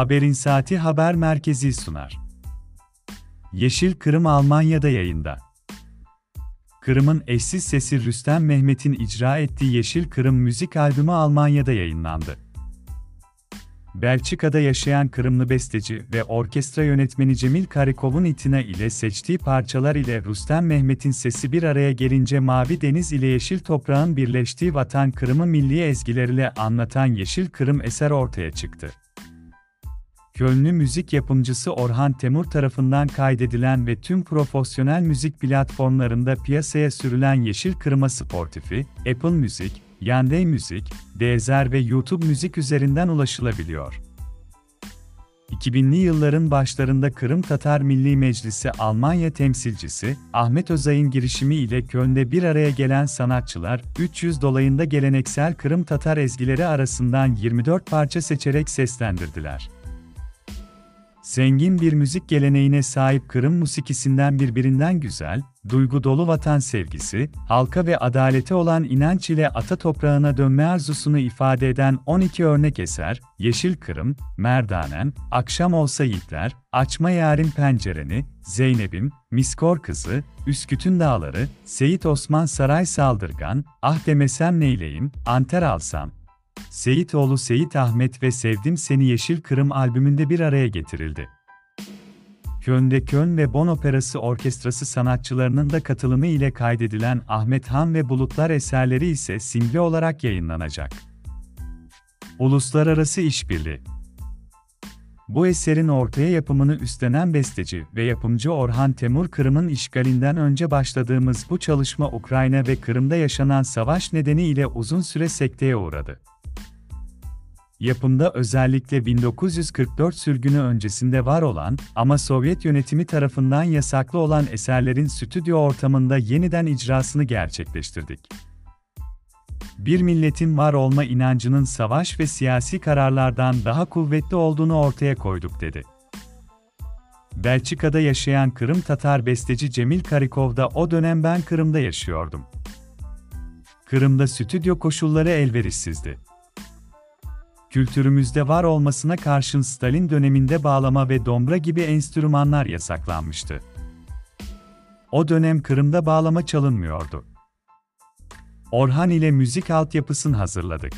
Haberin Saati Haber Merkezi sunar. Yeşil Kırım Almanya'da yayında. Kırım'ın eşsiz sesi Rüstem Mehmet'in icra ettiği Yeşil Kırım müzik albümü Almanya'da yayınlandı. Belçika'da yaşayan Kırımlı besteci ve orkestra yönetmeni Cemil Karikov'un itina ile seçtiği parçalar ile Rüstem Mehmet'in sesi bir araya gelince Mavi Deniz ile Yeşil Toprağın birleştiği vatan Kırım'ı milli ezgileriyle anlatan Yeşil Kırım eser ortaya çıktı. Kölnlü müzik yapımcısı Orhan Temur tarafından kaydedilen ve tüm profesyonel müzik platformlarında piyasaya sürülen Yeşil Kırma Sportifi, Apple Müzik, Yandex Müzik, Deezer ve YouTube Müzik üzerinden ulaşılabiliyor. 2000'li yılların başlarında Kırım Tatar Milli Meclisi Almanya temsilcisi Ahmet Özay'ın girişimi ile Köln'de bir araya gelen sanatçılar 300 dolayında geleneksel Kırım Tatar ezgileri arasından 24 parça seçerek seslendirdiler. Zengin bir müzik geleneğine sahip Kırım musikisinden birbirinden güzel, duygu dolu vatan sevgisi, halka ve adalete olan inanç ile ata toprağına dönme arzusunu ifade eden 12 örnek eser, Yeşil Kırım, Merdanem, Akşam Olsa Yiğitler, Açma Yarim Pencereni, Zeynep'im, Miskor Kızı, Üsküt'ün Dağları, Seyit Osman Saray Saldırgan, Ah Demesem Neyleyim, Anter Alsam, Seyitoğlu Seyit Ahmet ve Sevdim Seni Yeşil Kırım albümünde bir araya getirildi. Köln'de Köln ve Bon Operası Orkestrası sanatçılarının da katılımı ile kaydedilen Ahmet Han ve Bulutlar eserleri ise single olarak yayınlanacak. Uluslararası İşbirliği Bu eserin ortaya yapımını üstlenen besteci ve yapımcı Orhan Temur Kırım'ın işgalinden önce başladığımız bu çalışma Ukrayna ve Kırım'da yaşanan savaş nedeniyle uzun süre sekteye uğradı. Yapımda özellikle 1944 sürgünü öncesinde var olan ama Sovyet yönetimi tarafından yasaklı olan eserlerin stüdyo ortamında yeniden icrasını gerçekleştirdik. Bir milletin var olma inancının savaş ve siyasi kararlardan daha kuvvetli olduğunu ortaya koyduk dedi. Belçika'da yaşayan Kırım Tatar besteci Cemil Karikov da o dönem ben Kırım'da yaşıyordum. Kırım'da stüdyo koşulları elverişsizdi kültürümüzde var olmasına karşın Stalin döneminde bağlama ve dombra gibi enstrümanlar yasaklanmıştı. O dönem Kırım'da bağlama çalınmıyordu. Orhan ile müzik altyapısını hazırladık.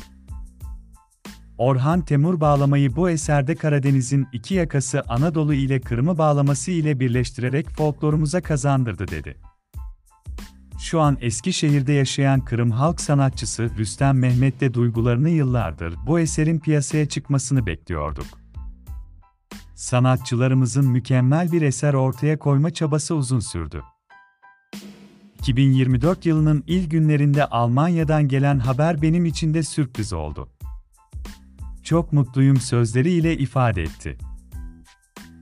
Orhan Temur bağlamayı bu eserde Karadeniz'in iki yakası Anadolu ile Kırım'ı bağlaması ile birleştirerek folklorumuza kazandırdı dedi şu an Eskişehir'de yaşayan Kırım halk sanatçısı Rüstem Mehmet de duygularını yıllardır bu eserin piyasaya çıkmasını bekliyorduk. Sanatçılarımızın mükemmel bir eser ortaya koyma çabası uzun sürdü. 2024 yılının ilk günlerinde Almanya'dan gelen haber benim için de sürpriz oldu. Çok mutluyum sözleriyle ifade etti.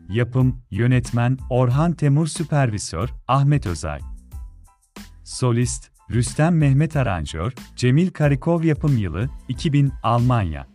Yapım, yönetmen, Orhan Temur Süpervisör, Ahmet Özay. Solist, Rüstem Mehmet Aranjör, Cemil Karikov Yapım Yılı, 2000, Almanya.